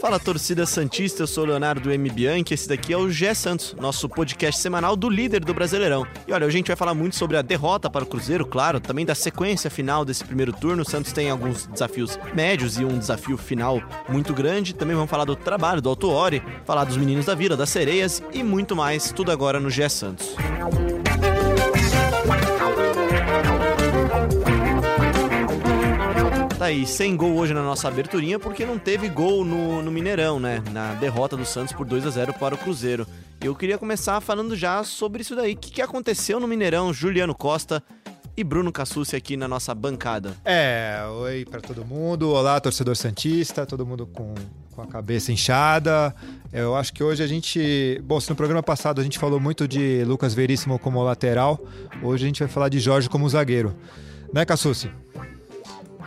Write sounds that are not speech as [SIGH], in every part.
Fala torcida Santista, eu sou Leonardo M. Bianchi, esse daqui é o Gé Santos, nosso podcast semanal do líder do Brasileirão. E olha, a gente vai falar muito sobre a derrota para o Cruzeiro, claro, também da sequência final desse primeiro turno. O Santos tem alguns desafios médios e um desafio final muito grande. Também vamos falar do trabalho do Autuori, falar dos meninos da Vila, das sereias e muito mais, tudo agora no Gé Santos. Tá aí, sem gol hoje na nossa aberturinha, porque não teve gol no, no Mineirão, né? Na derrota do Santos por 2 a 0 para o Cruzeiro. Eu queria começar falando já sobre isso daí. O que, que aconteceu no Mineirão? Juliano Costa e Bruno Cassucci aqui na nossa bancada. É, oi para todo mundo. Olá, torcedor Santista, todo mundo com, com a cabeça inchada. Eu acho que hoje a gente. Bom, se no programa passado a gente falou muito de Lucas Veríssimo como lateral, hoje a gente vai falar de Jorge como zagueiro. Né, Cassucci?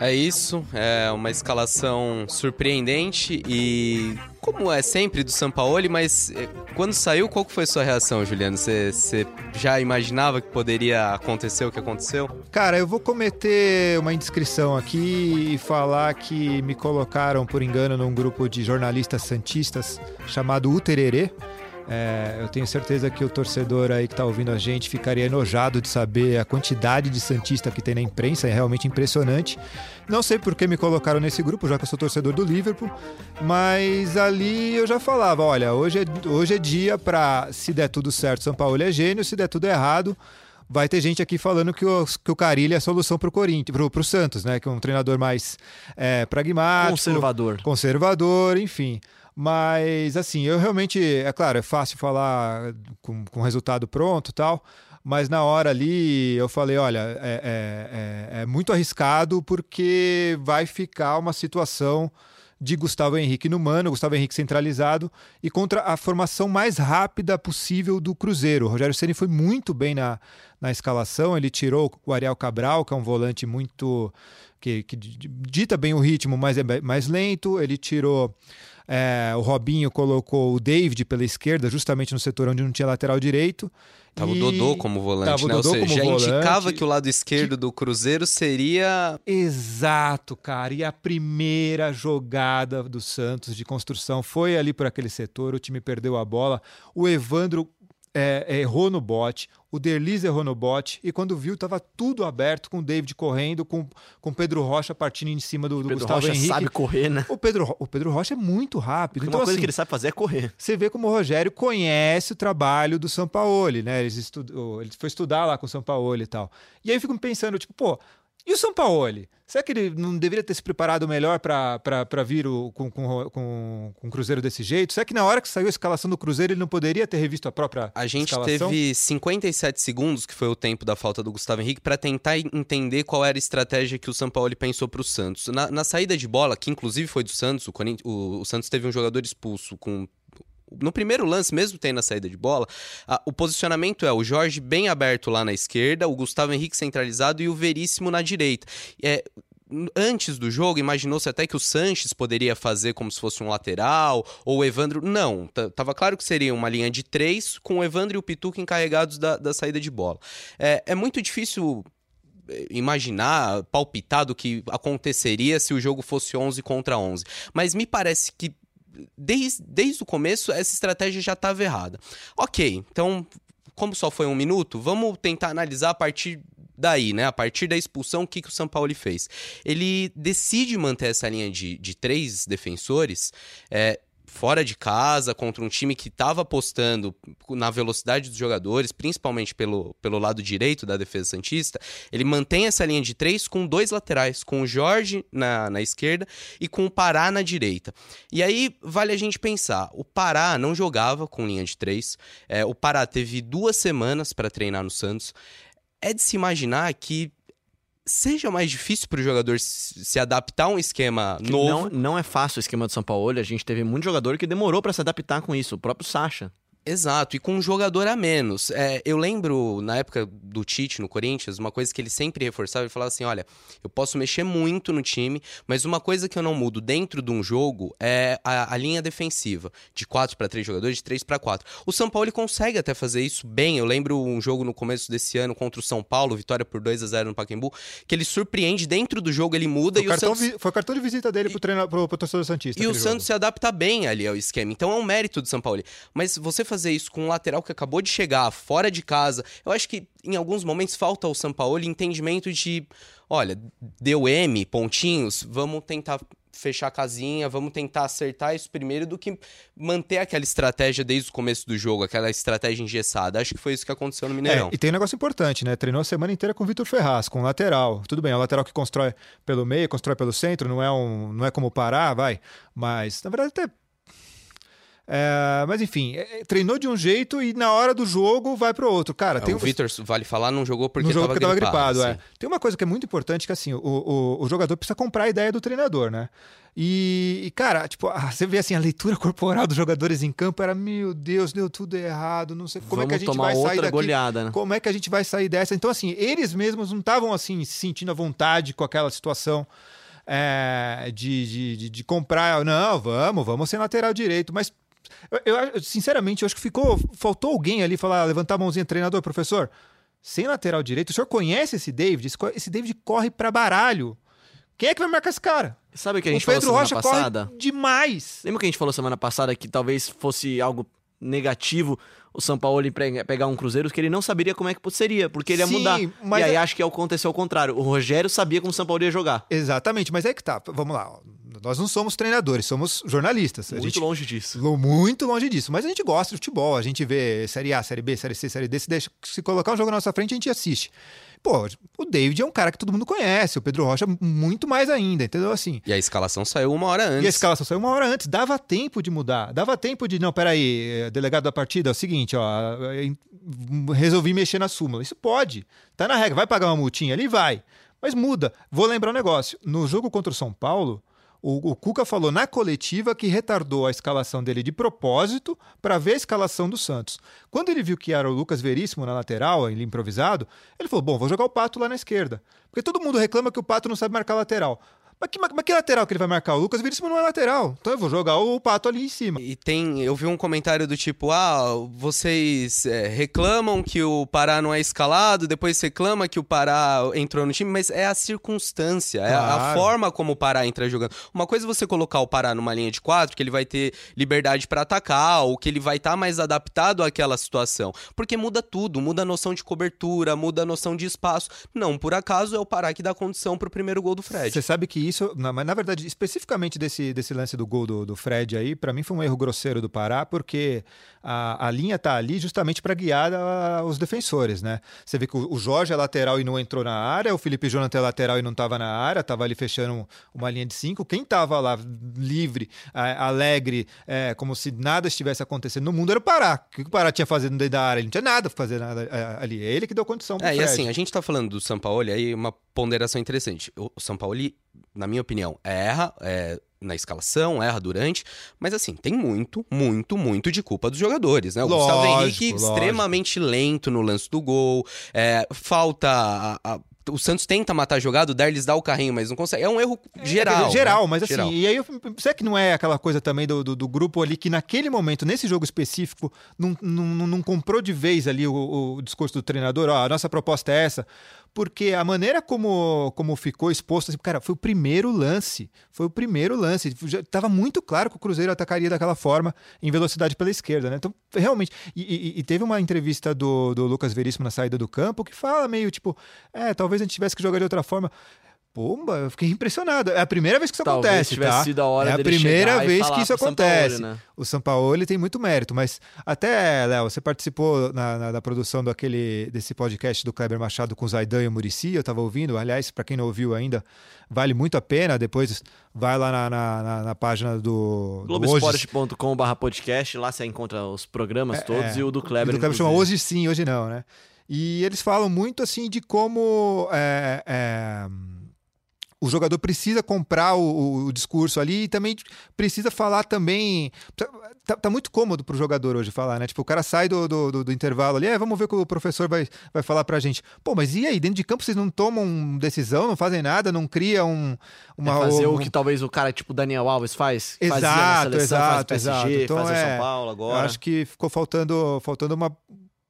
É isso, é uma escalação surpreendente e como é sempre do Sampaoli, mas é, quando saiu, qual foi a sua reação, Juliano? Você já imaginava que poderia acontecer o que aconteceu? Cara, eu vou cometer uma indiscrição aqui e falar que me colocaram por engano num grupo de jornalistas santistas chamado Utererê. É, eu tenho certeza que o torcedor aí que está ouvindo a gente ficaria enojado de saber a quantidade de Santista que tem na imprensa, é realmente impressionante. Não sei por que me colocaram nesse grupo, já que eu sou torcedor do Liverpool, mas ali eu já falava: olha, hoje é, hoje é dia para, se der tudo certo, São Paulo é gênio, se der tudo errado, vai ter gente aqui falando que o, que o Carilli é a solução para o Corinthians, para o Santos, né? Que é um treinador mais é, pragmático, conservador, conservador, enfim. Mas, assim, eu realmente, é claro, é fácil falar com, com resultado pronto tal, mas na hora ali eu falei: olha, é, é, é, é muito arriscado porque vai ficar uma situação de Gustavo Henrique no mano, Gustavo Henrique centralizado e contra a formação mais rápida possível do Cruzeiro. O Rogério Ceni foi muito bem na, na escalação, ele tirou o Ariel Cabral, que é um volante muito que, que dita bem o ritmo, mas é mais lento, ele tirou é, o Robinho colocou o David pela esquerda, justamente no setor onde não tinha lateral direito. Tava e... o Dodô como volante, Tava né? O Dodô Ou seja, já volante. indicava que o lado esquerdo que... do Cruzeiro seria. Exato, cara. E a primeira jogada do Santos de construção foi ali por aquele setor. O time perdeu a bola. O Evandro é, é, errou no bote, o Derlis errou no bote, e quando viu, estava tudo aberto, com o David correndo, com o Pedro Rocha partindo em cima do, do Pedro Gustavo Rocha Henrique. sabe correr, né? O Pedro, o Pedro Rocha é muito rápido. então, uma coisa assim, que ele sabe fazer é correr. Você vê como o Rogério conhece o trabalho do Sampaoli, né? Ele, estudou, ele foi estudar lá com o Sampaoli e tal. E aí eu fico pensando, tipo, pô, e o Sampaoli? Será que ele não deveria ter se preparado melhor para vir o, com, com, com, com, o Cruzeiro desse jeito? Será que na hora que saiu a escalação do Cruzeiro ele não poderia ter revisto a própria A gente escalação? teve 57 segundos, que foi o tempo da falta do Gustavo Henrique, para tentar entender qual era a estratégia que o Sampaoli pensou para o Santos. Na, na, saída de bola, que inclusive foi do Santos, o, o, o Santos teve um jogador expulso com no primeiro lance, mesmo tendo a saída de bola, a, o posicionamento é o Jorge bem aberto lá na esquerda, o Gustavo Henrique centralizado e o Veríssimo na direita. É, antes do jogo, imaginou-se até que o Sanches poderia fazer como se fosse um lateral, ou o Evandro. Não, tava claro que seria uma linha de três, com o Evandro e o Pituca encarregados da, da saída de bola. É, é muito difícil é, imaginar, palpitar do que aconteceria se o jogo fosse 11 contra 11. Mas me parece que desde, desde o começo, essa estratégia já estava errada. Ok, então, como só foi um minuto, vamos tentar analisar a partir daí, né? A partir da expulsão, o que, que o São Paulo fez? Ele decide manter essa linha de, de três defensores. É, fora de casa, contra um time que estava apostando na velocidade dos jogadores, principalmente pelo, pelo lado direito da defesa Santista, ele mantém essa linha de três com dois laterais, com o Jorge na, na esquerda e com o Pará na direita. E aí vale a gente pensar: o Pará não jogava com linha de três, é, o Pará teve duas semanas para treinar no Santos. É de se imaginar que seja mais difícil para o jogador se adaptar a um esquema que novo. Não, não é fácil o esquema do São Paulo. A gente teve muito jogador que demorou para se adaptar com isso. O próprio Sacha. Exato, e com um jogador a menos. É, eu lembro, na época do Tite no Corinthians, uma coisa que ele sempre reforçava, ele falava assim, olha, eu posso mexer muito no time, mas uma coisa que eu não mudo dentro de um jogo é a, a linha defensiva, de 4 para 3 jogadores, de 3 para 4. O São Paulo ele consegue até fazer isso bem, eu lembro um jogo no começo desse ano contra o São Paulo, vitória por 2 a 0 no Pacaembu, que ele surpreende dentro do jogo, ele muda foi e o cartão, Santos... Foi o cartão de visita dele pro, treino, pro, pro torcedor Santista. E o Santos jogo. se adapta bem ali ao esquema. Então é um mérito do São Paulo. Mas você fazer isso com um lateral que acabou de chegar, fora de casa, eu acho que em alguns momentos falta ao São Paulo entendimento de: olha, deu M, pontinhos, vamos tentar fechar a casinha, vamos tentar acertar isso primeiro do que manter aquela estratégia desde o começo do jogo, aquela estratégia engessada. Acho que foi isso que aconteceu no Mineirão. É, e tem um negócio importante, né? Treinou a semana inteira com o Vitor Ferraz, com o lateral. Tudo bem, é um lateral que constrói pelo meio, constrói pelo centro, não é, um, não é como parar, vai. Mas, na verdade, até é, mas enfim, é, treinou de um jeito e na hora do jogo vai para outro. Cara, É, tem o um... Vitor, vale falar, não jogou porque no jogo tava que tava gripado. gripado, é. assim. Tem uma coisa que é muito importante que assim, o, o, o jogador precisa comprar a ideia do treinador, né? E, e, cara, tipo, ah, você vê assim, a leitura corporal dos jogadores em campo era, meu Deus, deu tudo errado, não sei como Vamos é que a gente tomar vai outra sair daqui. goleada, né? Como é que a gente vai sair dessa? Então, assim, eles mesmos não estavam assim, se sentindo à vontade com aquela situação é, de, de, de, de comprar. Não, vamos, vamos sem lateral direito. Mas eu, eu, sinceramente, eu acho que ficou. Faltou alguém ali falar, levantar a mãozinha, treinador, professor. Sem lateral direito, o senhor conhece esse David? Esse, esse David corre para baralho. Quem é que vai marcar esse cara? Sabe o que a gente o Pedro falou Rocha semana passada? corre demais. Lembra que a gente falou semana passada que talvez fosse algo negativo o São Paulo pegar um Cruzeiro que ele não saberia como é que seria, porque ele ia Sim, mudar. mas e aí é- acho que aconteceu ao contrário. O Rogério sabia como o São Paulo ia jogar. Exatamente, mas é que tá. Vamos lá. Nós não somos treinadores, somos jornalistas. Muito gente- longe disso. Muito longe disso. Mas a gente gosta de futebol. A gente vê Série A, Série B, Série C, Série D. Se, deixa, se colocar um jogo na nossa frente, a gente assiste. Pô, o David é um cara que todo mundo conhece. O Pedro Rocha, muito mais ainda, entendeu? Assim. E a escalação saiu uma hora antes. E a escalação saiu uma hora antes. Dava tempo de mudar. Dava tempo de. Não, peraí, eh, delegado da partida, é o seguinte, ó. eh, Resolvi mexer na súmula. Isso pode. Tá na regra. Vai pagar uma multinha ali? Vai. Mas muda. Vou lembrar um negócio. No jogo contra o São Paulo, o, o Cuca falou na coletiva que retardou a escalação dele de propósito para ver a escalação do Santos. Quando ele viu que era o Lucas Veríssimo na lateral, ele improvisado, ele falou: bom, vou jogar o Pato lá na esquerda. Porque todo mundo reclama que o Pato não sabe marcar lateral. Mas que, mas que lateral que ele vai marcar? O Lucas Veríssimo não é lateral. Então eu vou jogar o Pato ali em cima. E tem, eu vi um comentário do tipo, ah, vocês é, reclamam que o Pará não é escalado, depois reclama que o Pará entrou no time, mas é a circunstância, é a- a Claro. forma como o Pará entra jogando. Uma coisa é você colocar o Pará numa linha de quatro, que ele vai ter liberdade pra atacar, ou que ele vai estar mais adaptado àquela situação. Porque muda tudo, muda a noção de cobertura, muda a noção de espaço. Não, por acaso é o Pará que dá condição pro primeiro gol do Fred. Você sabe que isso, na, mas na verdade, especificamente desse, desse lance do gol do, do Fred aí, pra mim foi um erro grosseiro do Pará, porque a, a linha tá ali justamente para guiar a- os defensores, né? Você vê que o, o Jorge é lateral e não entrou na área, o Felipe Jonathan é lateral e não tava na área, tava ali fechando um- uma linha de cinco. Quem tava lá livre, alegre, é, como se nada estivesse acontecendo no mundo era o Pará. O que o Pará tinha fazendo dentro da área? Ele não tinha nada pra fazer nada, é, ali. É ele que deu condição pro É, e Fred. assim, a gente tá falando do Sampaoli, aí uma ponderação interessante. O Sampaoli, na minha opinião, erra é, na escalação, erra durante, mas assim, tem muito, muito, muito de culpa dos jogadores, né? O Gustavo Lógico, Henrique lógico. extremamente lento no lance do gol, é, falta... a- a- o Santos tenta matar a jogada, o Darlis dá o carrinho, mas não consegue. É um erro geral. É, geral, né? mas assim, Geral. e aí, será que não é aquela coisa também do, do, do grupo ali que naquele momento, nesse jogo específico, não, não, não- não comprou de vez ali o, o discurso do treinador? Ó, a nossa proposta é essa. Porque a maneira como, como ficou exposto, assim, cara, foi o primeiro lance. Foi o primeiro lance. Estava muito claro que o Cruzeiro atacaria daquela forma, em velocidade pela esquerda, né? Então, realmente. E, e- e teve uma entrevista do, do Lucas Veríssimo na saída do campo que fala meio tipo: é, talvez a gente tivesse que jogar de outra forma. Pomba, eu fiquei impressionado. É a primeira vez que isso Talvez acontece, tivesse tá? sido a hora é a primeira vez que isso acontece. né? O Sampaoli tem muito mérito, mas até, Léo, você participou na, na- da produção daquele, desse podcast do Kleber Machado com o Zaidan e o Murici, eu estava ouvindo. Aliás, para quem não ouviu ainda, vale muito a pena. Depois vai lá na, na- na- na página do, Globoesporte.com.br podcast, lá você encontra os programas todos é, e o do Kleber. E do Kleber chama. Hoje Sim, Hoje Não, né? E eles falam muito assim de como é, é, o jogador precisa comprar o, o, discurso ali e também precisa falar também. Tá, tá muito cômodo pro jogador hoje falar, né? Tipo, o cara sai do, do, do, intervalo ali, é, vamos ver o que o professor vai, vai falar pra gente. Pô, mas e aí? Dentro de campo vocês não tomam decisão, não fazem nada, não criam uma. É fazer um... o que talvez o cara tipo Daniel Alves faz. Exato, fazia seleção, exato, faz PSG, exato. Então, faz é, São Paulo agora. Eu acho que ficou faltando, faltando uma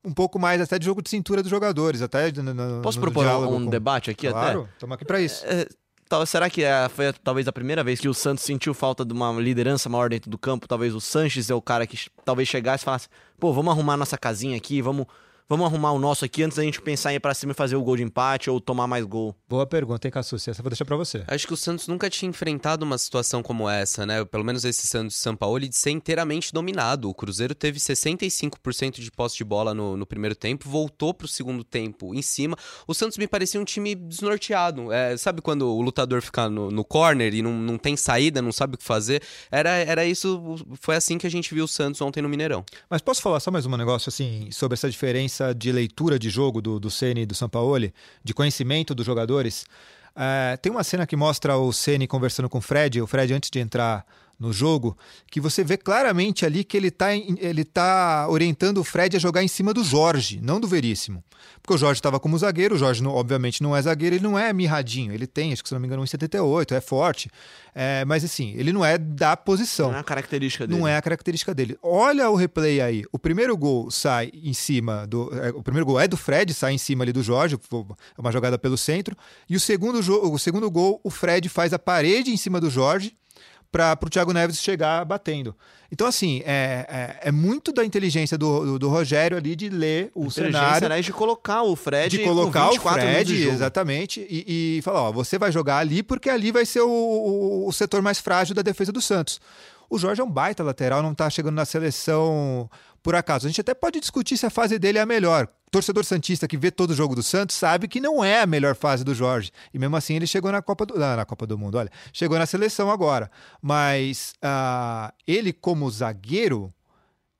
um pouco mais até de jogo de cintura dos jogadores, até no, no, Posso propor um com... debate aqui claro, até? Claro, estamos aqui para isso. É, será que é, foi talvez a primeira vez que o Santos sentiu falta de uma liderança maior dentro do campo? Talvez o Sanches é o cara que talvez chegasse e falasse: pô, vamos arrumar nossa casinha aqui, vamos Vamos arrumar o nosso aqui antes da gente pensar em ir pra cima e fazer o gol de empate ou tomar mais gol. Boa pergunta, hein, Cassucci? Essa eu vou deixar pra você. Acho que o Santos nunca tinha enfrentado uma situação como essa, né? Pelo menos esse Santos de São Paulo, de ser inteiramente dominado. O Cruzeiro teve 65% de posse de bola no, no, primeiro tempo, voltou pro segundo tempo em cima. O Santos me parecia um time desnorteado. É, sabe quando o lutador fica no, no corner e não, não tem saída, não sabe o que fazer? Era, era isso, foi assim que a gente viu o Santos ontem no Mineirão. Mas posso falar só mais um negócio, assim, sobre essa diferença de leitura de jogo do, do Ceni e do Sampaoli, de conhecimento dos jogadores. É, tem uma cena que mostra o Ceni conversando com o Fred, o Fred antes de entrar no jogo, que você vê claramente ali que ele está ele tá orientando o Fred a jogar em cima do Jorge, não do Veríssimo. Porque o Jorge estava como zagueiro, o Jorge não, obviamente não é zagueiro, ele não é mirradinho, ele tem, acho que se não me engano, 1,78, é forte. É, mas assim, ele não é da posição. Não é a característica dele. Não é a característica dele. Olha o replay aí. O primeiro gol sai em cima do. É, o primeiro gol é do Fred, sai em cima ali do Jorge, é uma jogada pelo centro. E o segundo, o segundo gol, o Fred faz a parede em cima do Jorge para o Thiago Neves chegar batendo. Então, assim, é, é, é muito da inteligência do, do, do, Rogério ali de ler o cenário. Né, de colocar o Fred De colocar o Fred, exatamente, e, e, falar: ó, você vai jogar ali porque ali vai ser o, o, o setor mais frágil da defesa do Santos. O Jorge é um baita lateral, não está chegando na seleção por acaso. A gente até pode discutir se a fase dele é a melhor. torcedor Santista que vê todo o jogo do Santos sabe que não é a melhor fase do Jorge. E mesmo assim ele chegou na Copa do, ah, na Copa do Mundo, olha. Chegou na seleção agora. Mas uh, ele, como zagueiro,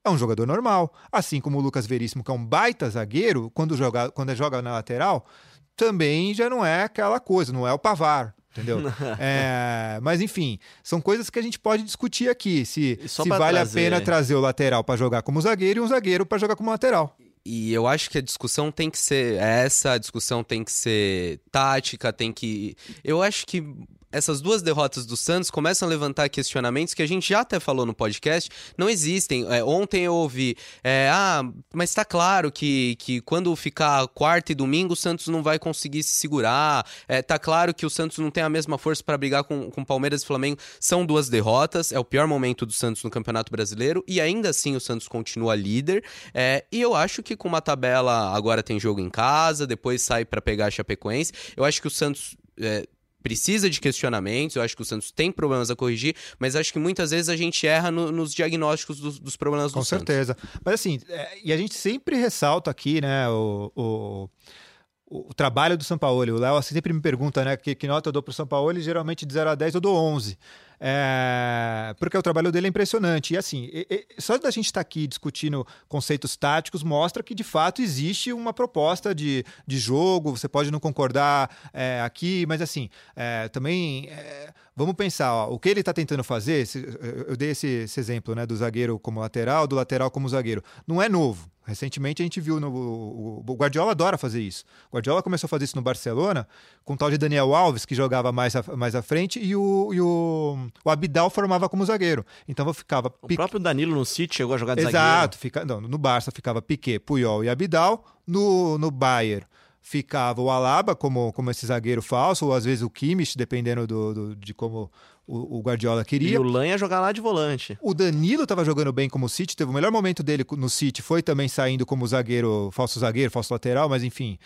é um jogador normal. Assim como o Lucas Veríssimo, que é um baita zagueiro, quando joga, quando joga na lateral, também já não é aquela coisa, não é o Pavar entendeu? [LAUGHS] é, mas enfim, são coisas que a gente pode discutir aqui. Se, se vale trazer... a pena trazer o lateral para jogar como zagueiro e um zagueiro para jogar como lateral. E eu acho que a discussão tem que ser essa, a discussão tem que ser tática, tem que. Eu acho que essas duas derrotas do Santos começam a levantar questionamentos que a gente já até falou no podcast, não existem. É, ontem eu ouvi, é, ah, mas está claro que, que quando ficar quarta e domingo o Santos não vai conseguir se segurar. É, tá claro que o Santos não tem a mesma força para brigar com, com Palmeiras e Flamengo. São duas derrotas, é o pior momento do Santos no Campeonato Brasileiro e ainda assim o Santos continua líder. É, e eu acho que com uma tabela agora tem jogo em casa, depois sai para pegar a Chapecoense. Eu acho que o Santos é, precisa de questionamentos, eu acho que o Santos tem problemas a corrigir, mas acho que muitas vezes a gente erra no, nos diagnósticos dos, dos problemas Com do Santos. Com certeza. Mas assim, é, e a gente sempre ressalta aqui, né, o, o o, trabalho do São Paulo. O Léo assim, sempre me pergunta, né, que, que nota eu dou para o São Paulo, e geralmente de 0 a 10 eu dou 11. É, porque o trabalho dele é impressionante. E assim, e, e, só da gente estar tá aqui discutindo conceitos táticos mostra que de fato existe uma proposta de, de jogo. Você pode não concordar é, aqui, mas assim, é, também é, vamos pensar: ó, o que ele está tentando fazer. Eu dei esse, esse exemplo né, do zagueiro como lateral, do lateral como zagueiro. Não é novo. Recentemente a gente viu no, o, o, Guardiola adora fazer isso. O Guardiola começou a fazer isso no Barcelona com o tal de Daniel Alves que jogava mais a, mais à frente e o, e o, o Abidal formava como zagueiro. Então ficava o próprio Danilo no City chegou a jogar de Exato, zagueiro. Exato, no Barça ficava Piquet, Puyol e Abidal. No no Bayern ficava o Alaba como como esse zagueiro falso ou às vezes o Kimmich dependendo do, do de como o, o Guardiola queria. E o Lan ia jogar lá de volante. O Danilo estava jogando bem como City, teve o melhor momento dele no City, foi também saindo como zagueiro, falso zagueiro, falso lateral, mas enfim,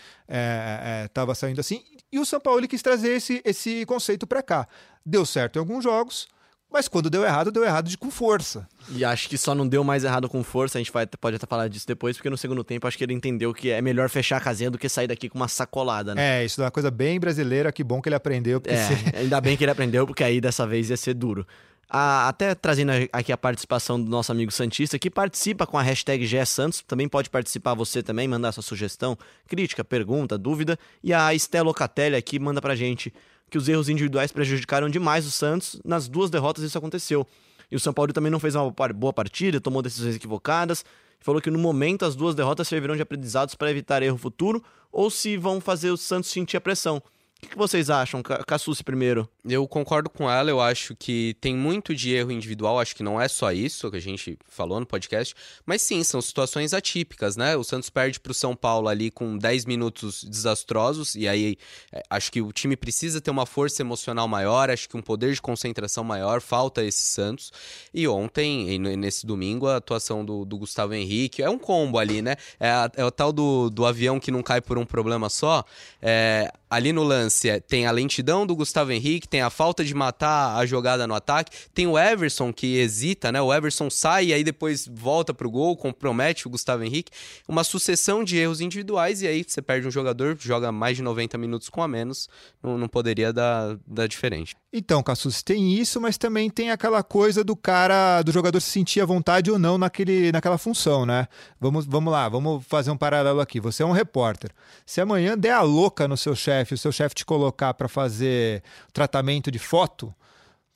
estava é, é, saindo assim. E o São Paulo quis trazer esse, esse conceito para cá. Deu certo em alguns jogos, mas quando deu errado, deu errado de com força. E acho que só não deu mais errado com força, a gente vai, pode até falar disso depois, porque no segundo tempo acho que ele entendeu que é melhor fechar a casinha do que sair daqui com uma sacolada, né? É, isso é uma coisa bem brasileira, que bom que ele aprendeu. É, se... [LAUGHS] ainda bem que ele aprendeu, porque aí dessa vez ia ser duro. A, até trazendo aqui a participação do nosso amigo Santista, que participa com a hashtag GSantos, também pode participar você também, mandar sua sugestão, crítica, pergunta, dúvida. E a Estela Locatelli aqui manda pra gente que os erros individuais prejudicaram demais o Santos. Nas duas derrotas isso aconteceu. E o São Paulo também não fez uma boa partida, tomou decisões equivocadas. Falou que no momento as duas derrotas servirão de aprendizados para evitar erro futuro ou se vão fazer o Santos sentir a pressão. O que, vocês acham? Cassucci primeiro. Eu concordo com ela, eu acho que tem muito de erro individual, acho que não é só isso que a gente falou no podcast, mas sim, são situações atípicas, né? O Santos perde para o São Paulo ali com 10 minutos desastrosos, e aí é, acho que o time precisa ter uma força emocional maior, acho que um poder de concentração maior, falta esse Santos. E ontem, nesse domingo, a atuação do, do Gustavo Henrique, é um combo ali, né? É, a, é o tal do, do avião que não cai por um problema só. É, ali no lance é, tem a lentidão do Gustavo Henrique, tem a falta de matar a jogada no ataque, tem o Everson que hesita, né? O Everson sai e aí depois volta pro gol, compromete o Gustavo Henrique. Uma sucessão de erros individuais e aí você perde um jogador, joga mais de 90 minutos com a menos, não, não poderia dar, dar diferente. Então, Cassus, tem isso, mas também tem aquela coisa do cara, do jogador se sentir à vontade ou não naquele, naquela função, né? Vamos, vamos lá, vamos fazer um paralelo aqui. Você é um repórter. Se amanhã der a louca no seu chefe, o seu chefe te colocar para fazer tratamento de foto,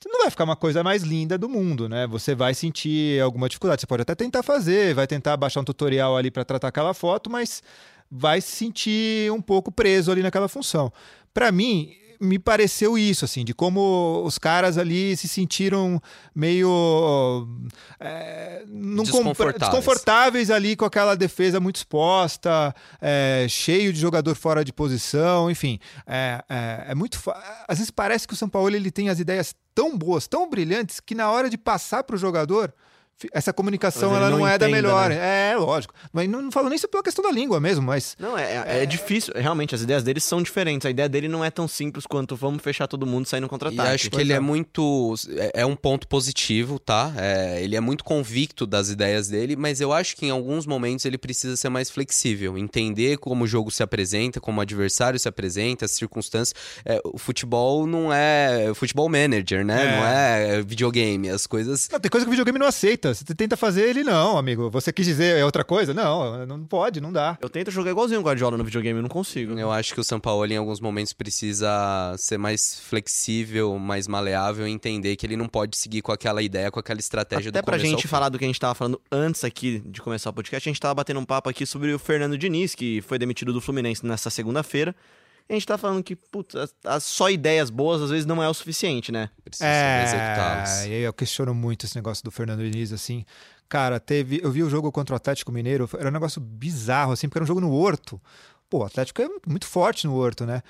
não vai ficar uma coisa mais linda do mundo, né? Você vai sentir alguma dificuldade. Você pode até tentar fazer, vai tentar baixar um tutorial ali para tratar aquela foto, mas vai se sentir um pouco preso ali naquela função. Para mim, me pareceu isso, assim, de como os caras ali se sentiram meio é, desconfortáveis. desconfortáveis. ali com aquela defesa muito exposta, é, cheio de jogador fora de posição, enfim. É, é, é muito. Às vezes parece que o São Paulo ele tem as ideias tão boas, tão brilhantes, que na hora de passar para o jogador essa comunicação ela não, não é da melhor. Né? É, lógico. Mas não, não falo nem sobre a questão da língua mesmo, mas. Não, é, é, é, difícil. Realmente, as ideias dele são diferentes. A ideia dele não é tão simples quanto vamos fechar todo mundo saindo contra-ataque. Acho que ele é. é muito. É, é, um ponto positivo, tá? É, ele é muito convicto das ideias dele, mas eu acho que em alguns momentos ele precisa ser mais flexível, entender como o jogo se apresenta, como o adversário se apresenta, as circunstâncias. É, o futebol não é. Futebol manager, né? Não é videogame. As coisas. Não, tem coisa que o videogame não aceita. Você tenta fazer ele, não, amigo. Você quis dizer é outra coisa? Não, não pode, não dá. Eu tento jogar igualzinho o Guardiola no videogame, eu não consigo. Eu acho que o São Paulo, em alguns momentos, precisa ser mais flexível, mais maleável e entender que ele não pode seguir com aquela ideia, com aquela estratégia Até do pra gente falar do que a gente tava falando antes aqui de começar o podcast, a gente tava batendo um papo aqui sobre o Fernando Diniz, que foi demitido do Fluminense nessa segunda-feira a gente tá falando que, putz, só ideias boas às vezes não é o suficiente, né? Precisa é, executá-las. Eu questiono muito esse negócio do Fernando Diniz, assim. Cara, teve. Eu vi o jogo contra o Atlético Mineiro, era um negócio bizarro, assim, porque era um jogo no Horto. Pô, o Atlético é muito forte no Horto, né?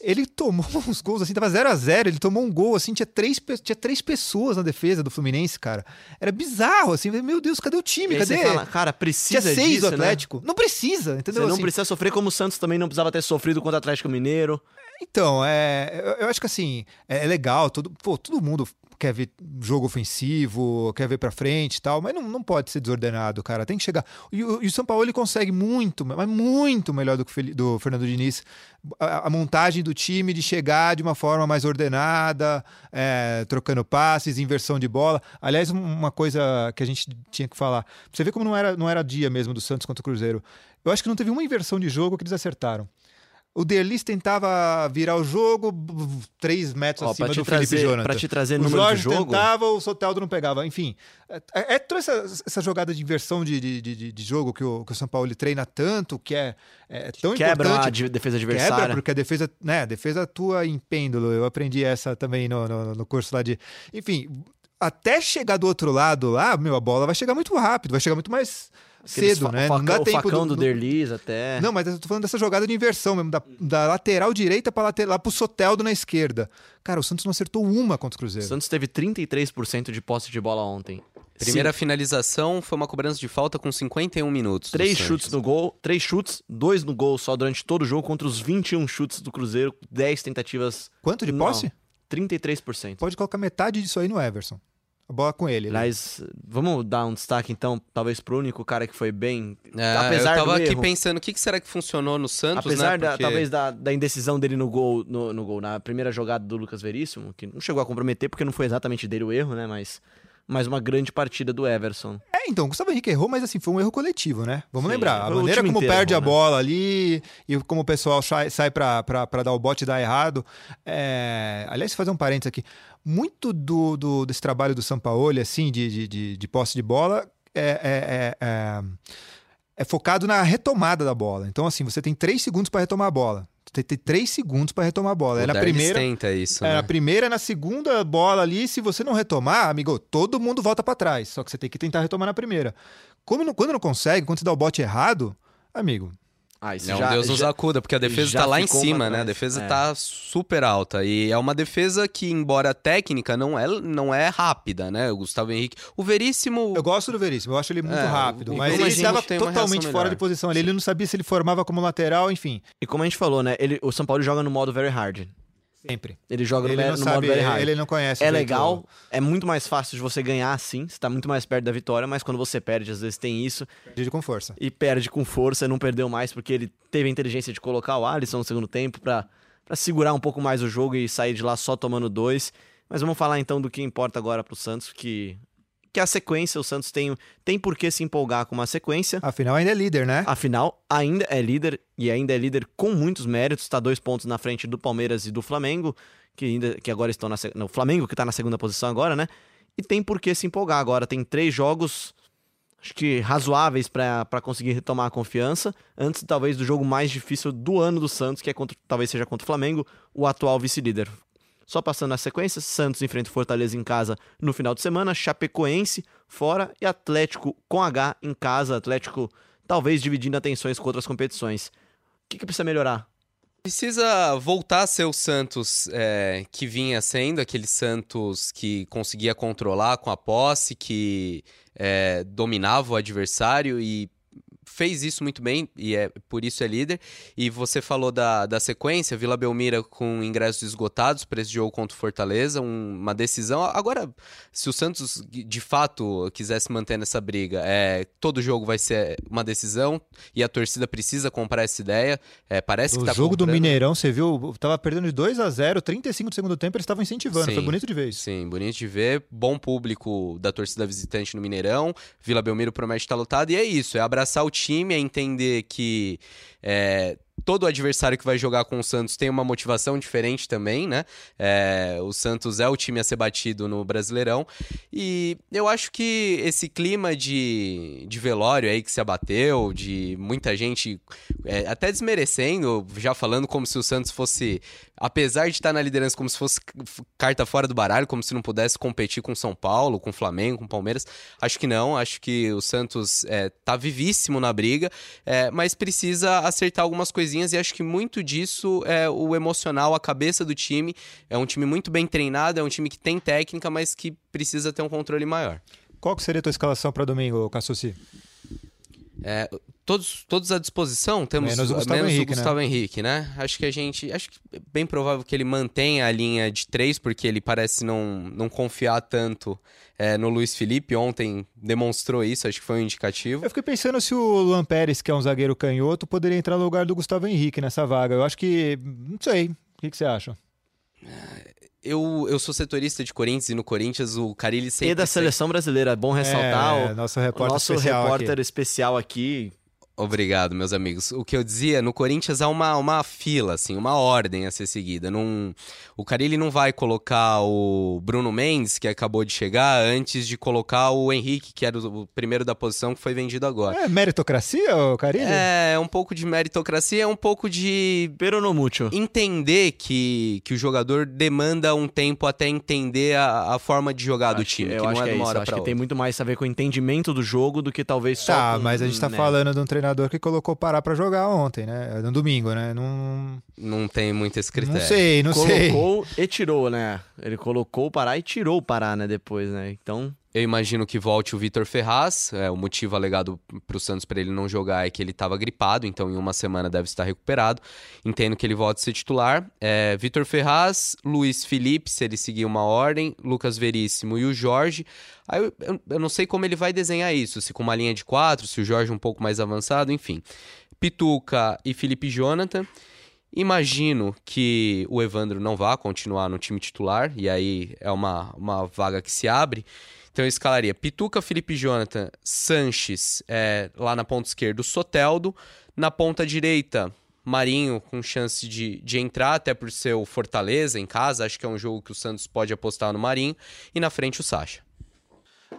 Ele tomou [LAUGHS] uns gols assim, tava 0 a 0 ele tomou um gol assim, tinha três, tinha três pessoas na defesa do Fluminense, cara. Era bizarro, assim, meu Deus, cadê o time? Cadê? Você fala, cara, precisa tinha seis disso, do né? Atlético. Né? Não precisa, entendeu? Você não assim, precisa sofrer como o Santos também não precisava ter sofrido contra o Atlético Mineiro. Então, é, eu acho que assim, é, é legal, todo, pô, todo mundo quer ver jogo ofensivo, quer ver para frente e tal, mas não, não pode ser desordenado, cara. Tem que chegar. E, o, e o São Paulo ele consegue muito, mas muito melhor do que o do Fernando Diniz a, a, montagem do time de chegar de uma forma mais ordenada, é, trocando passes, inversão de bola. Aliás, uma coisa que a gente tinha que falar. Você vê como não era, não era dia mesmo do Santos contra o Cruzeiro. Eu acho que não teve uma inversão de jogo que eles acertaram. O Derlis tentava virar o jogo três metros Ó, acima do trazer, Felipe Jonathan. Pra te trazer o número Jorge de jogo... tentava, o Soteldo não pegava. Enfim, é, é, é toda essa, essa, jogada de inversão de, de, de, de jogo que o, que o, São Paulo treina tanto, que é, é tão quebra importante. a defesa adversária. Quebra, porque a defesa, né, a defesa atua em pêndulo. Eu aprendi essa também no, no, no curso lá de... Enfim, até chegar do outro lado lá, meu, a bola vai chegar muito rápido, vai chegar muito mais cedo, né? não dá o tempo facão do, do Derlis até. Não, mas eu tô falando dessa jogada de inversão mesmo, da, da lateral direita para lateral, lá pro Soteldo na esquerda. Cara, o Santos não acertou uma contra o Cruzeiro. O Santos teve 33% de posse de bola ontem. Primeira Sim. finalização foi uma cobrança de falta com 51 minutos. Três chutes no gol, três chutes, dois no gol só durante todo o jogo contra os 21 chutes do Cruzeiro, 10 tentativas. Quanto de posse? Não, 33%. Pode colocar metade disso aí no Everson. a bola com ele. né? Aliás, vamos dar um destaque então, talvez pro único cara que foi bem. É, apesar eu tava do aqui erro. pensando, o que, que será que funcionou no Santos, Apesar né? da, Porque- talvez da, da indecisão dele no gol, no, no gol, na primeira jogada do Lucas Veríssimo, que não chegou a comprometer porque não foi exatamente dele o erro, né? Mas, mas uma grande partida do Everson. É, então, o Gustavo Henrique errou, mas assim, foi um erro coletivo, né? Vamos Sim, lembrar. A maneira como inteiro perde errou, a né? bola ali e como o pessoal sai, sai pra dar o bote e dar errado. É... Aliás, fazer um parênteses aqui. Muito do, do- desse trabalho do Sampaoli, assim, de, de, de, de posse de bola, é, é, é, é, é focado na retomada da bola. Então, assim, você tem três segundos para retomar a bola. Você tem três segundos para retomar a bola. o É na Derlis primeira. tenta isso, É, né? na primeira, na segunda bola ali, se você não retomar, amigo, todo mundo volta pra trás. Só que você tem que tentar retomar na primeira. Como não- quando não consegue, quando você dá o bote errado, amigo, Ah, isso Não, já, Deus nos já- acuda, porque a defesa tá lá em cima, né? A defesa É. tá super alta. E é uma defesa que, embora técnica, não é, não é rápida, né? O Gustavo Henrique. O Veríssimo. eu gosto do Veríssimo, eu acho ele muito É, rápido. o- Mas ele estava totalmente fora de posição ali. Ele não sabia se ele formava como lateral, enfim. E como a gente falou, né? Ele, o São Paulo joga no modo very hard. Sempre. Ele joga Ele no, não no sabe, modo very hard. ele não conhece. É legal, é muito mais fácil de você ganhar assim, você tá muito mais perto da vitória, mas quando você perde, às vezes tem isso, Perde com força. e perde com força, não perdeu mais, porque ele teve a inteligência de colocar o Alisson no segundo tempo pra segurar um pouco mais o jogo e sair de lá só tomando dois. Mas vamos falar então do que importa agora pro Santos, que, que a sequência, o Santos tem, tem por que se empolgar com uma sequência. Afinal, ainda é líder, né? Afinal, ainda é líder e ainda é líder com muitos méritos, está dois pontos na frente do Palmeiras e do Flamengo, que ainda que agora estão na no Flamengo que está na segunda posição agora, né? E tem por que se empolgar agora. Tem três jogos, acho que razoáveis para conseguir retomar a confiança. Antes talvez do jogo mais difícil do ano do Santos, que é contra, talvez seja contra o Flamengo, o atual vice-líder. Só passando as sequências, Santos enfrenta o Fortaleza em casa no final de semana, Chapecoense fora e Atlético com H em casa, Atlético talvez dividindo atenções com outras competições. O que, que precisa melhorar? Precisa voltar a ser o Santos é, que vinha sendo, aquele Santos que conseguia controlar com a posse, que é, dominava o adversário e fez isso muito bem e é por isso é líder. E você falou da, da sequência, Vila Belmira com ingressos esgotados para esse jogo contra o Fortaleza, um- uma decisão. Agora, se o Santos de fato quisesse manter nessa briga, é, todo jogo vai ser uma decisão e a torcida precisa comprar essa ideia. É, parece O que tá jogo do comprando. Mineirão, você viu, tava perdendo de 2 a 0 35 do segundo tempo, eles estavam incentivando. Sim. Foi bonito de vez. Sim, bonito de ver. Bom público da torcida visitante no Mineirão. Vila Belmiro promete estar lotado. E é isso, é abraçar o time, é entender que é, todo adversário que vai jogar com o Santos tem uma motivação diferente também, né? É, o Santos é o time a ser batido no Brasileirão. E eu acho que esse clima de, de velório aí que se abateu, de muita gente é, até desmerecendo, já falando como se o Santos fosse, apesar de estar na liderança, como se fosse carta fora do baralho, como se não pudesse competir com São Paulo, com Flamengo, com Palmeiras. Acho que não, acho que o Santos é, tá vivíssimo na briga, é, mas precisa acertar algumas coisinhas e acho que muito disso é o emocional, a cabeça do time. É um time muito bem treinado, é um time que tem técnica, mas que precisa ter um controle maior. Qual que seria a tua escalação para domingo, Cassucci? É, todos, todos à disposição? Temos Menos o Gustavo menos Henrique, o né? Gustavo Henrique, né? Acho que a gente. Acho que é bem provável que ele mantenha a linha de três, porque ele parece não, não confiar tanto é, no Luiz Felipe. Ontem demonstrou isso, acho que foi um indicativo. Eu fiquei pensando se o Luan Pérez, que é um zagueiro canhoto, poderia entrar no lugar do Gustavo Henrique nessa vaga. Eu acho que. Não sei. O que, que você acha? Eu, eu sou setorista de Corinthians e no Corinthians o Carilli sempre. E da seleção brasileira, é bom ressaltar É, o, nosso o repórter nosso especial repórter aqui. especial aqui. Obrigado, meus amigos. O que eu dizia, no Corinthians há uma, uma fila, assim, uma ordem a ser seguida. Não, o Carilli não vai colocar o Bruno Mendes, que acabou de chegar, antes de colocar o Henrique, que era o, o primeiro da posição que foi vendido agora. É meritocracia, ô Carilli? É, é um pouco de meritocracia, é um pouco de Pero no mucho. entender que, que o jogador demanda um tempo até entender a, a forma de jogar do Acho que- time, que eu não acho é que de é uma isso. hora Acho pra que tem outra. muito mais a ver com o entendimento do jogo do que talvez só. Tá, com- mas a gente tá né? falando de um treinador que colocou parar pra jogar ontem, né? No domingo, né? Não, Não tem muito esse critério. não sei, não sei. Colocou e tirou, né? Ele colocou o Pará e tirou o Pará, né? Depois, né? Então. Eu imagino que volte o Vitor Ferraz. É, o motivo alegado para o Santos para ele não jogar é que ele estava gripado, então em uma semana deve estar recuperado. Entendo que ele volte a ser titular. É, Vitor Ferraz, Luiz Felipe, se ele seguir uma ordem, Lucas Veríssimo e o Jorge. Aí eu, eu, eu não sei como ele vai desenhar isso, se com uma linha de quatro, se o Jorge um pouco mais avançado, enfim. Pituca e Felipe Jonathan. Imagino que o Evandro não vá continuar no time titular, e aí é uma, uma vaga que se abre. Então eu escalaria Pituca, Felipe Jonathan, Sanches é, lá na ponta esquerda, Soteldo. Na ponta direita, Marinho com chance de, de entrar, até por ser o Fortaleza em casa. Acho que é um jogo que o Santos pode apostar no Marinho. E na frente o Sacha.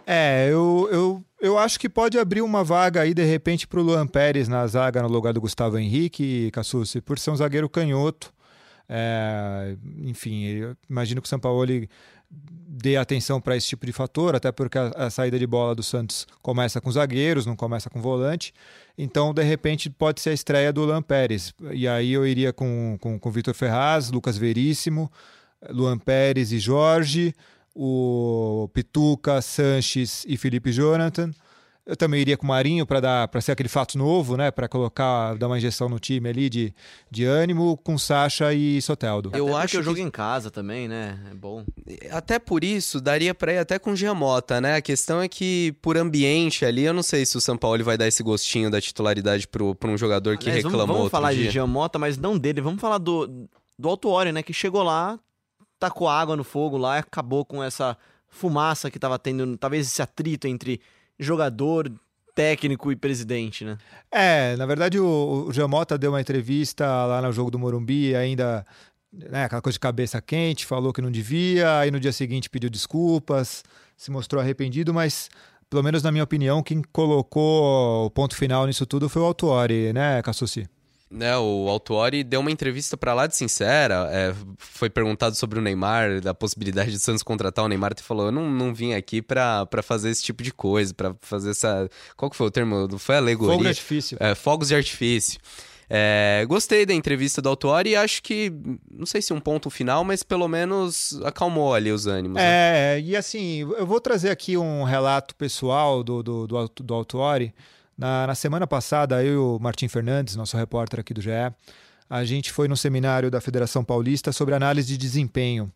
É, eu, eu, eu acho que pode abrir uma vaga aí, de repente, para o Luan Pérez na zaga no lugar do Gustavo Henrique, Cassucci, por ser um zagueiro canhoto. É, enfim, imagino que o São Paulo dê atenção para esse tipo de fator, até porque a, a, saída de bola do Santos começa com zagueiros, não começa com volante. Então, de repente, pode ser a estreia do Luan Pérez. E aí eu iria com, com, com Vitor Ferraz, Lucas Veríssimo, Luan Pérez e Jorge o Pituca, Sanches e Felipe Jonathan. Eu também iria com o Marinho para dar para ser aquele fato novo, né? Para colocar, dar uma injeção no time ali de, de ânimo com Sacha e Soteldo. Eu acho que eu jogo em casa também, né? É bom. Até por isso, daria para ir até com Giamota, né? A questão é que, por ambiente ali, eu não sei se o São Paulo vai dar esse gostinho da titularidade para um jogador que Aliás, reclamou. Vamos, vamos falar dia. de Giamota, mas não dele. Vamos falar do, do Altuori, né? Que chegou lá, tacou água no fogo lá e acabou com essa fumaça que estava tendo, talvez esse atrito entre jogador, técnico e presidente, né? É, na verdade o, o deu uma entrevista lá no jogo do Morumbi, ainda né, aquela coisa de cabeça quente, falou que não devia, aí no dia seguinte pediu desculpas, se mostrou arrependido, mas pelo menos na minha opinião, quem colocou o ponto final nisso tudo foi o Autuori, né, Cassucci? Né, o Altuori deu uma entrevista para lá de sincera, é, foi perguntado sobre o Neymar, da possibilidade de Santos contratar o Neymar, e falou, eu não, não vim aqui para fazer esse tipo de coisa, para fazer essa... Qual que foi o termo? Foi alegoria? Fogos de artifício. É, fogos de artifício. É, gostei da entrevista do Autuori e acho que, não sei se um ponto final, mas pelo menos acalmou ali os ânimos. Né? É, né? e assim, eu vou trazer aqui um relato pessoal do, do, do, do Autuori, na, na semana passada, eu e o Martim Fernandes, nosso repórter aqui do GE, a gente foi no seminário da Federação Paulista sobre análise de desempenho.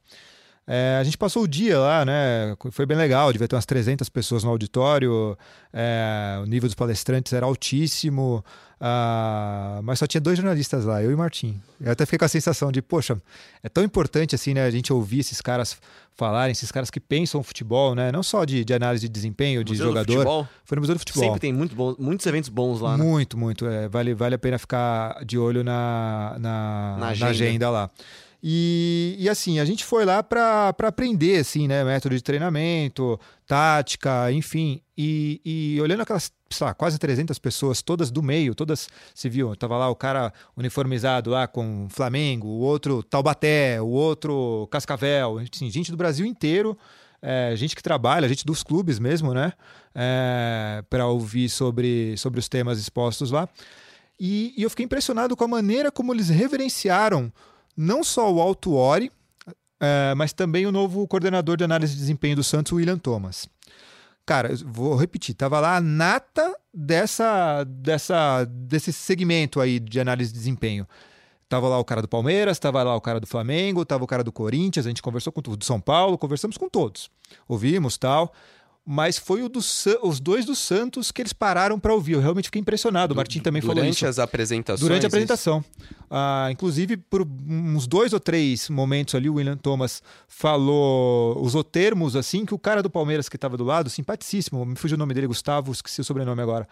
É, a gente passou o dia lá, né? Foi bem legal, devia ter umas 300 pessoas no auditório, é, o nível dos palestrantes era altíssimo, uh, mas só tinha dois jornalistas lá, eu e o Martim. Eu até fiquei com a sensação de, poxa, é tão importante assim, né? A gente ouvir esses caras falarem, esses caras que pensam futebol, né? Não só de, de análise de desempenho, de jogador. Foi no Museu do Futebol. Sempre tem muito bom, muitos eventos bons lá. Né? Muito, muito. É, vale, vale a pena ficar de olho na, na, na, agenda. na agenda lá. E, e, assim, a gente foi lá para aprender, assim, né? Método de treinamento, tática, enfim. E, e olhando aquelas, sei lá, quase 300 pessoas, todas do meio, todas, se viu, tava lá o cara uniformizado lá com Flamengo, o outro Taubaté, o outro Cascavel, assim, gente do Brasil inteiro, é, gente que trabalha, gente dos clubes mesmo, né? É, para ouvir sobre, sobre os temas expostos lá. E, e eu fiquei impressionado com a maneira como eles reverenciaram não só o Alto Ori, é, mas também o novo coordenador de análise de desempenho do Santos, William Thomas. Cara, vou repetir, tava lá a nata dessa, dessa, desse segmento aí de análise de desempenho. Tava lá o cara do Palmeiras, tava lá o cara do Flamengo, tava o cara do Corinthians, a gente conversou com o do São Paulo, conversamos com todos. Ouvimos tal mas foi o dos, os dois do Santos que eles pararam para ouvir. Eu realmente fiquei impressionado. O Martin também falou isso. Durante as apresentações? Durante a apresentação. Ah, inclusive, por uns dois ou três momentos ali, o William Thomas falou, usou termos assim que o cara do Palmeiras que estava do lado, simpaticíssimo, me fugiu o nome dele, Gustavo, esqueci o sobrenome agora.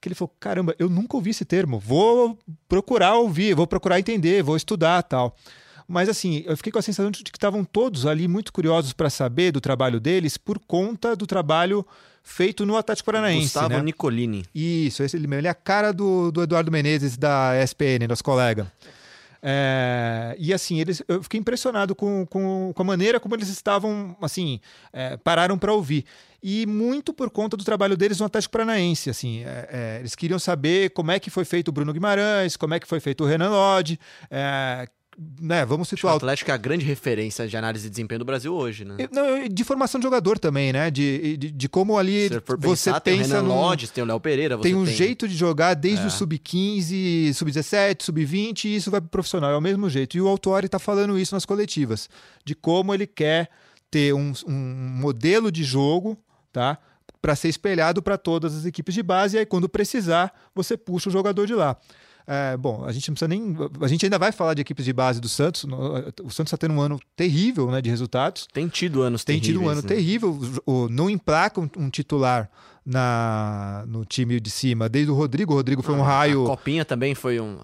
Que ele falou: caramba, eu nunca ouvi esse termo, vou procurar ouvir, vou procurar entender, vou estudar tal. Mas assim, eu fiquei com a sensação de que estavam todos ali muito curiosos para saber do trabalho deles por conta do trabalho feito no Atlético Paranaense. Gustavo né? Nicolini. Isso, esse, ele é a cara do, do Eduardo Menezes da ESPN, nosso colega. É, e assim, eles, eu fiquei impressionado com, com, com, a maneira como eles estavam, assim, é, pararam para ouvir. E muito por conta do trabalho deles no Atlético Paranaense. Assim, é, é, eles queriam saber como é que foi feito o Bruno Guimarães, como é que foi feito o Renan Lodge, é, né, vamos situar o Atlético é a grande referência de análise de desempenho do Brasil hoje, né? Não, de formação de jogador também, né? De, de, de como ali você pensar, tem o pensa Renan num, Lodges, tem o Léo Pereira, tem um jeito de jogar desde É. o sub-15, sub-17, sub-20 e isso vai pro profissional, é o mesmo jeito. E o Autori tá falando isso nas coletivas, de como ele quer ter um, um modelo de jogo, tá? Para ser espelhado para todas as equipes de base, e aí quando precisar, você puxa o jogador de lá. É, bom, a gente não precisa nem. A gente ainda vai falar de equipes de base do Santos. O Santos está tendo um ano terrível né, de resultados Tem tido anos tem tido um ano né? terrível. O, não emplaca um, um titular na, no time de cima, desde o Rodrigo. O Rodrigo foi um Ah, raio. A copinha também foi um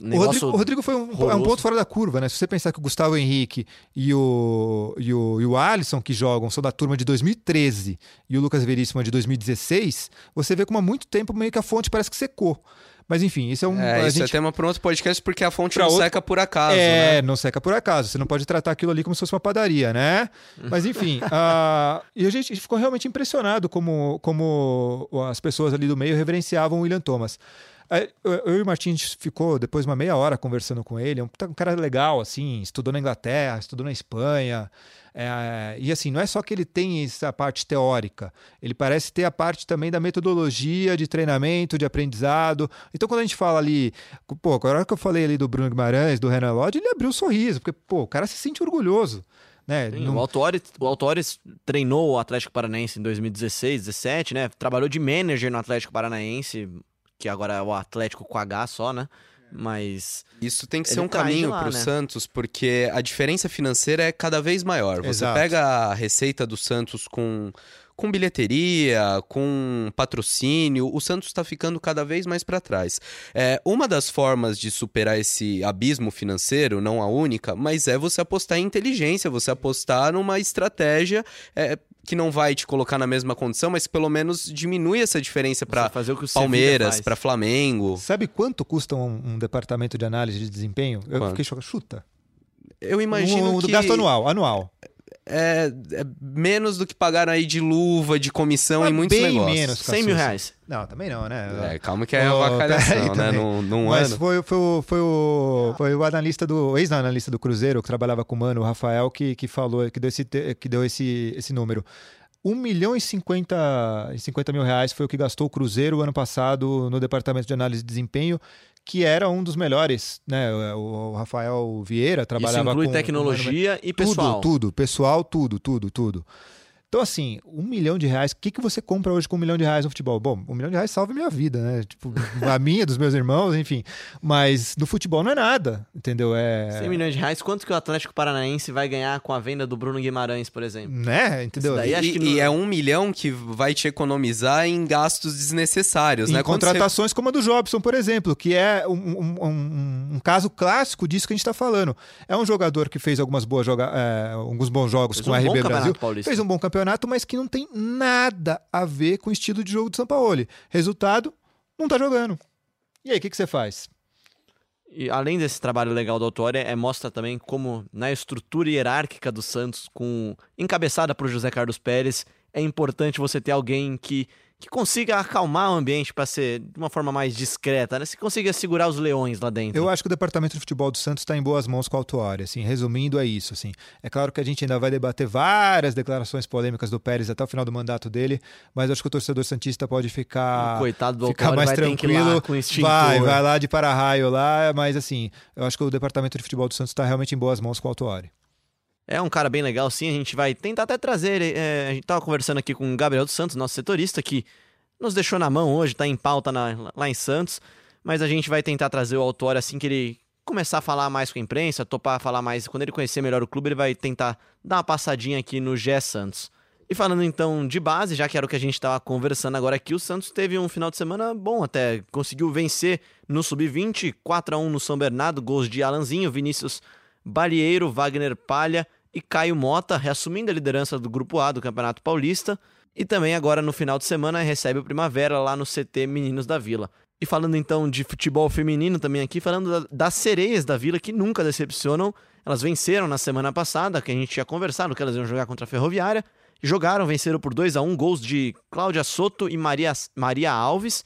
O. Rodrigo, o Rodrigo foi um, é um ponto fora da curva, né? Se você pensar que o Gustavo Henrique e o, e o, e o Alisson, que jogam, são da turma de 2013 e o Lucas Veríssimo é de 2016, você vê como há muito tempo meio que a fonte parece que secou. Mas enfim, isso é um. É, a isso gente- é tema para um outro podcast porque a fonte Pra não outro- seca por acaso, é, né? não seca por acaso. Você não pode tratar aquilo ali como se fosse uma padaria, né? Mas enfim, [LAUGHS] e a gente ficou realmente impressionado como, como as pessoas ali do meio reverenciavam o William Thomas. Aí, Eu e o Martin a gente ficou depois uma meia hora conversando com ele. É um, um cara legal, assim, estudou na Inglaterra, estudou na Espanha. É, e assim, não é só que ele tem essa parte teórica, ele parece ter a parte também da metodologia de treinamento, de aprendizado. Então, quando a gente fala ali, pô, agora que eu falei ali do Bruno Guimarães, do Renan Lodge, ele abriu um sorriso, porque, pô, o cara se sente orgulhoso. Né? Sim, Não- O Autori, o treinou o Atlético Paranaense em 2016, 17, né? Trabalhou de manager no Atlético Paranaense, que agora é o Atlético com H só, né? Mas Isso tem que ser um tá caminho para o né? Santos, porque a diferença financeira é cada vez maior. Você Exato. pega a receita do Santos com, com bilheteria, com patrocínio, o Santos está ficando cada vez mais para trás. É, uma das formas de superar esse abismo financeiro, não a única, mas é você apostar em inteligência, você apostar numa estratégia é, que não vai te colocar na mesma condição, mas que pelo menos diminui essa diferença para para fazer o que o Sevilla Palmeiras, para Flamengo. Sabe quanto custa um, um departamento de análise de desempenho? Eu Quanto? fiquei chocado. Chuta. Eu imagino um, que gasto anual, anual. É, é menos do que pagaram aí de luva, de comissão Mas em muitos bem negócios. menos, 100 mil reais. Não, também não, né? É, calma que é a [LAUGHS] avacalhação, né? Num, num Mas ano. foi, foi, o, foi, o, foi o analista do ex-analista do Cruzeiro que trabalhava com o Mano, o Rafael, que, que falou, que deu esse, que deu esse, esse número. 1 milhão e 50, e 50 mil reais foi o que gastou o Cruzeiro ano passado no departamento de análise de desempenho, que era um dos melhores, né? O, Rafael Vieira Isso trabalhava inclui com tecnologia e pessoal. tudo, tudo, pessoal, tudo, tudo, tudo. Então, assim, um milhão de reais, o que, que você compra hoje com um milhão de reais no futebol? Bom, um milhão de reais salva minha vida, né? Tipo, a [LAUGHS] minha, dos meus irmãos, enfim. Mas no futebol não é nada, entendeu? É. 100 milhões de reais. Quanto que o Atlético Paranaense vai ganhar com a venda do Bruno Guimarães, por exemplo? Né? Entendeu? Isso daí acho E, que e não- é um milhão que vai te economizar em gastos desnecessários, Em né? Quando você- contratações como a do Jobson, por exemplo, que é um, um- um- um caso clássico disso que a gente está falando. É um jogador que fez algumas boas joga é, alguns bons jogos Fez com um a RB Brasil. Paulista. Fez um bom campeonato, mas que não tem nada a ver com o estilo de jogo do Sampaoli. Resultado, não tá jogando. E aí, o que, que você faz? E além desse trabalho legal do Autória, é, mostra também como na estrutura hierárquica do Santos, com encabeçada por José Carlos Pérez, é importante você ter alguém que, que consiga acalmar o ambiente para ser de uma forma mais discreta, né? Se consiga segurar os leões lá dentro. Eu acho que o departamento de futebol do Santos está em boas mãos com a Autuária. Assim, resumindo, é isso. Assim. É claro que a gente ainda vai debater várias declarações polêmicas do Pérez até o final do mandato dele, mas acho que o torcedor Santista pode ficar. coitado do ficar mais vai tranquilo. Vai, vai lá de para-raio lá, mas assim, eu acho que o departamento de futebol do Santos está realmente em boas mãos com o Autuária. É um cara bem legal, sim. A gente vai tentar até trazer. É, a gente tava conversando aqui com o Gabriel dos Santos, nosso setorista, que nos deixou na mão hoje, tá em pauta na- lá em Santos. Mas a gente vai tentar trazer o Autório assim que ele começar a falar mais com a imprensa, topar falar mais. Quando ele conhecer melhor o clube, ele vai tentar dar uma passadinha aqui no Gé Santos. E falando então de base, já que era o que a gente estava conversando agora aqui, o Santos teve um final de semana bom até. Conseguiu vencer no Sub-20, 4x1 no São Bernardo, gols de Alanzinho, Vinícius Balieiro, Wagner Palha e Caio Mota, reassumindo a liderança do Grupo A do Campeonato Paulista. E também agora no final de semana recebe o Primavera lá no CT Meninos da Vila. E falando então de futebol feminino também aqui, falando da- das sereias da Vila que nunca decepcionam. Elas venceram na semana passada, que a gente tinha conversado que elas iam jogar contra a Ferroviária. Jogaram, venceram por 2 a 1 gols de Cláudia Soto e Maria, Maria Alves.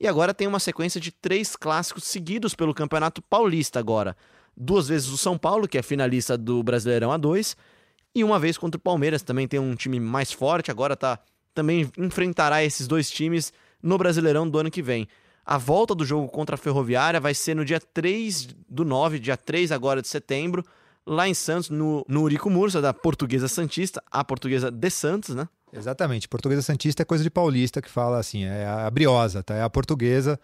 E agora tem uma sequência de três clássicos seguidos pelo Campeonato Paulista agora. Duas vezes o São Paulo, que é finalista do Brasileirão A2, e uma vez contra o Palmeiras, também tem um time mais forte, agora tá também enfrentará esses dois times no Brasileirão do ano que vem. A volta do jogo contra a Ferroviária vai ser no dia 3 do 9, dia 3 agora de setembro, lá em Santos, no, no Urico Mursa, da Portuguesa Santista, a Portuguesa de Santos, né? Exatamente. Portuguesa Santista é coisa de paulista que fala assim, é a briosa, tá? É a portuguesa.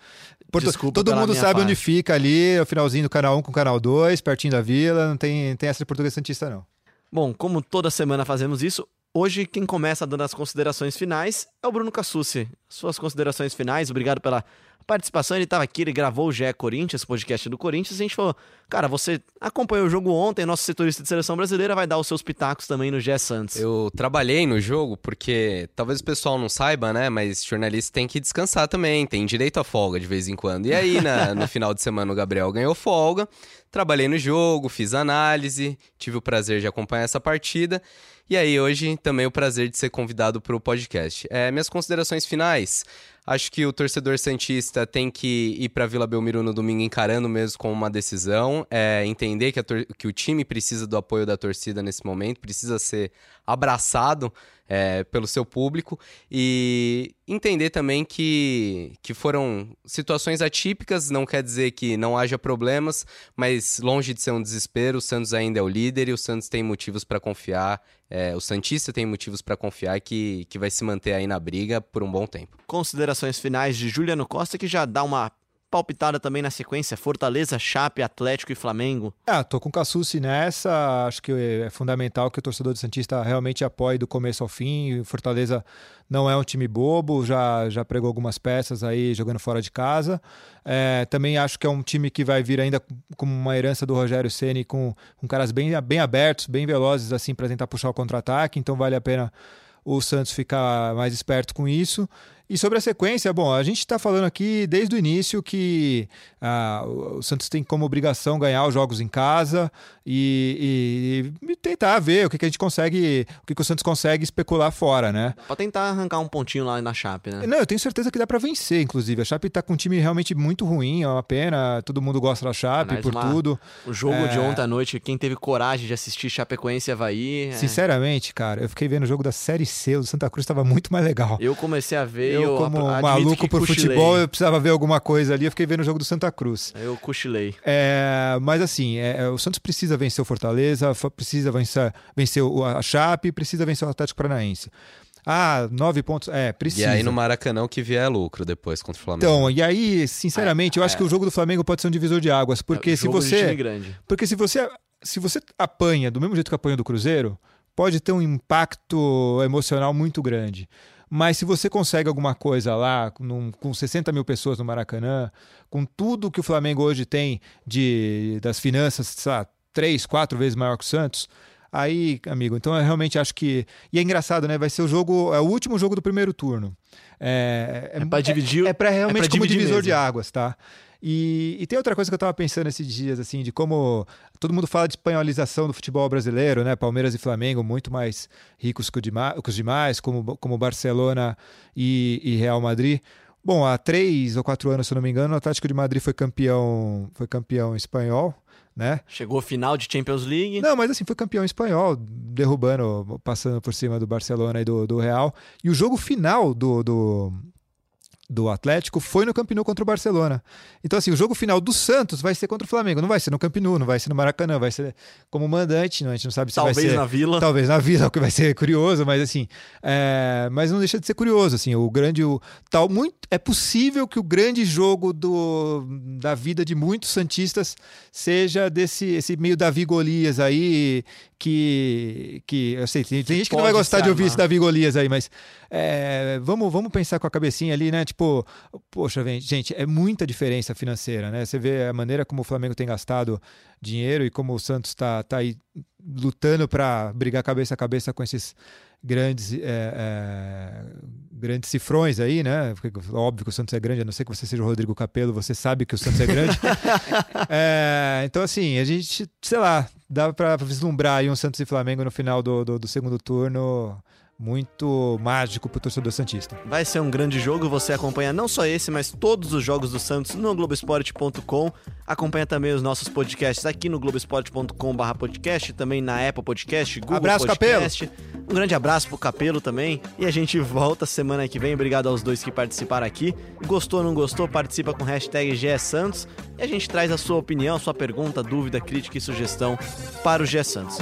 Portu... Desculpa Todo mundo sabe parte. onde fica ali, o finalzinho do canal 1 com o canal 2, pertinho da vila, não tem, tem essa de Portuguesa Santista, não. Bom, como toda semana fazemos isso, hoje quem começa dando as considerações finais é o Bruno Cassucci. Suas considerações finais, obrigado pela participação. Ele estava aqui, ele gravou o GE Corinthians, podcast do Corinthians, e a gente falou: cara, você acompanhou o jogo ontem, nosso setorista de seleção brasileira vai dar os seus pitacos também no GE Santos. Eu trabalhei no jogo porque talvez o pessoal não saiba, né? Mas jornalista tem que descansar também, tem direito a folga de vez em quando. E aí, na, no [LAUGHS] final de semana, o Gabriel ganhou folga. Trabalhei no jogo, fiz análise, tive o prazer de acompanhar essa partida. E aí, hoje, também o prazer de ser convidado para o podcast. É, minhas considerações finais. Acho que o torcedor Santista tem que ir para Vila Belmiro no domingo encarando mesmo como uma decisão. É, entender que, que, o time precisa do apoio da torcida nesse momento, precisa ser abraçado é, pelo seu público e entender também que, que foram situações atípicas, não quer dizer que não haja problemas, mas longe de ser um desespero, o Santos ainda é o líder e o Santos tem motivos para confiar, é, o Santista tem motivos para confiar que, que vai se manter aí na briga por um bom tempo. Considerações finais de Juliano Costa, que já dá uma palpitada também na sequência, Fortaleza, Chape, Atlético e Flamengo. Ah, tô com o nessa, acho que é fundamental que o torcedor do Santista realmente apoie do começo ao fim, Fortaleza não é um time bobo, já, já pregou algumas peças aí jogando fora de casa, é, também acho que é um time que vai vir ainda como uma herança do Rogério Ceni com, com caras bem, bem abertos, bem velozes assim para tentar puxar o contra-ataque, então vale a pena o Santos ficar mais esperto com isso. E sobre a sequência, bom, a gente está falando aqui desde o início que ah, o Santos tem como obrigação ganhar os jogos em casa e, e, e tentar ver o que, que, a gente consegue, o que, que, o Santos consegue especular fora, né? Pra tentar arrancar um pontinho lá na Chape, né? Não, eu tenho certeza que dá para vencer, inclusive. A Chape tá com um time realmente muito ruim, é uma pena. Todo mundo gosta da Chape por uma, tudo. O jogo é... de ontem à noite, quem teve coragem de assistir Chapecoense e Havaí. É... Sinceramente, cara, eu fiquei vendo o jogo da Série C, o Santa Cruz estava muito mais legal. Eu comecei a ver. Eu, eu como maluco por cochilei. futebol, eu precisava ver alguma coisa ali, eu fiquei vendo o jogo do Santa Cruz. Eu cochilei. É, mas assim, é, o Santos precisa vencer o Fortaleza, precisa vencer, vencer a Chape, precisa vencer o Atlético Paranaense. Ah, nove pontos. É, precisa. E aí no Maracanã o que vier é lucro depois contra o Flamengo. Então, e aí, sinceramente, ah, eu acho é. que o jogo do Flamengo pode ser um divisor de águas. Porque é, se você. grande. Porque se você. Se você apanha do mesmo jeito que apanha do Cruzeiro, pode ter um impacto emocional muito grande. Mas se você consegue alguma coisa lá, num, com 60 mil pessoas no Maracanã, com tudo que o Flamengo hoje tem de, das finanças, sei lá, três, quatro vezes maior que o Santos, aí, amigo, então eu realmente acho que. E é engraçado, né? Vai ser o jogo, é o último jogo do primeiro turno. É, é, é para dividir. É, é para realmente é como divisor mesmo. de águas, tá? E, e, tem outra coisa que eu estava pensando esses dias, assim, de como todo mundo fala de espanholização do futebol brasileiro, né? Palmeiras e Flamengo muito mais ricos que, os demais, como, como Barcelona e, e, Real Madrid. Bom, há três ou quatro anos, se eu não me engano, o Atlético de Madrid foi campeão, foi campeão espanhol. Né? Chegou final de Champions League. Não, mas assim, foi campeão espanhol, derrubando, passando por cima do Barcelona e do, do Real. E o jogo final do, do, do Atlético foi no Camp Nou contra o Barcelona. Então, assim, o jogo final do Santos vai ser contra o Flamengo. Não vai ser no Camp Nou, não vai ser no Maracanã, vai ser como mandante. Não, a gente não sabe se talvez vai ser... na Vila. Talvez na Vila, [LAUGHS] o que vai ser curioso, mas assim... É... Mas não deixa de ser curioso, assim, o grande... O... Tal, muito... É possível que o grande jogo do... da vida de muitos Santistas seja desse esse meio Davi Golias aí, que... que eu sei, tem, tem gente que não vai gostar de ouvir esse Davi Golias aí, mas é... vamos, vamos pensar com a cabecinha ali, né? Tipo, Tipo, poxa, gente, é muita diferença financeira, né? Você vê a maneira como o Flamengo tem gastado dinheiro e como o Santos está tá aí lutando para brigar cabeça a cabeça com esses grandes é, é, grandes cifrões aí, né? Porque, óbvio que o Santos é grande, a não ser que você seja o Rodrigo Capello, você sabe que o Santos é grande. é, [LAUGHS] então, assim, a gente, sei lá, dá para vislumbrar aí um Santos e Flamengo no final do, do, do segundo turno muito mágico pro torcedor Santista. Vai ser um grande jogo, você acompanha não só esse, mas todos os jogos do Santos no Globoesporte.com. Acompanha também os nossos podcasts aqui no globoesporte.com.br podcast, também na Apple Podcast, Google Abraço, Podcast. Capelo. Um grande abraço pro Capelo também. E a gente volta semana que vem. Obrigado aos dois que participaram aqui. Gostou ou não gostou? Participa com hashtag GSantos. E a gente traz a sua opinião, a sua pergunta, dúvida, crítica e sugestão para o G Santos.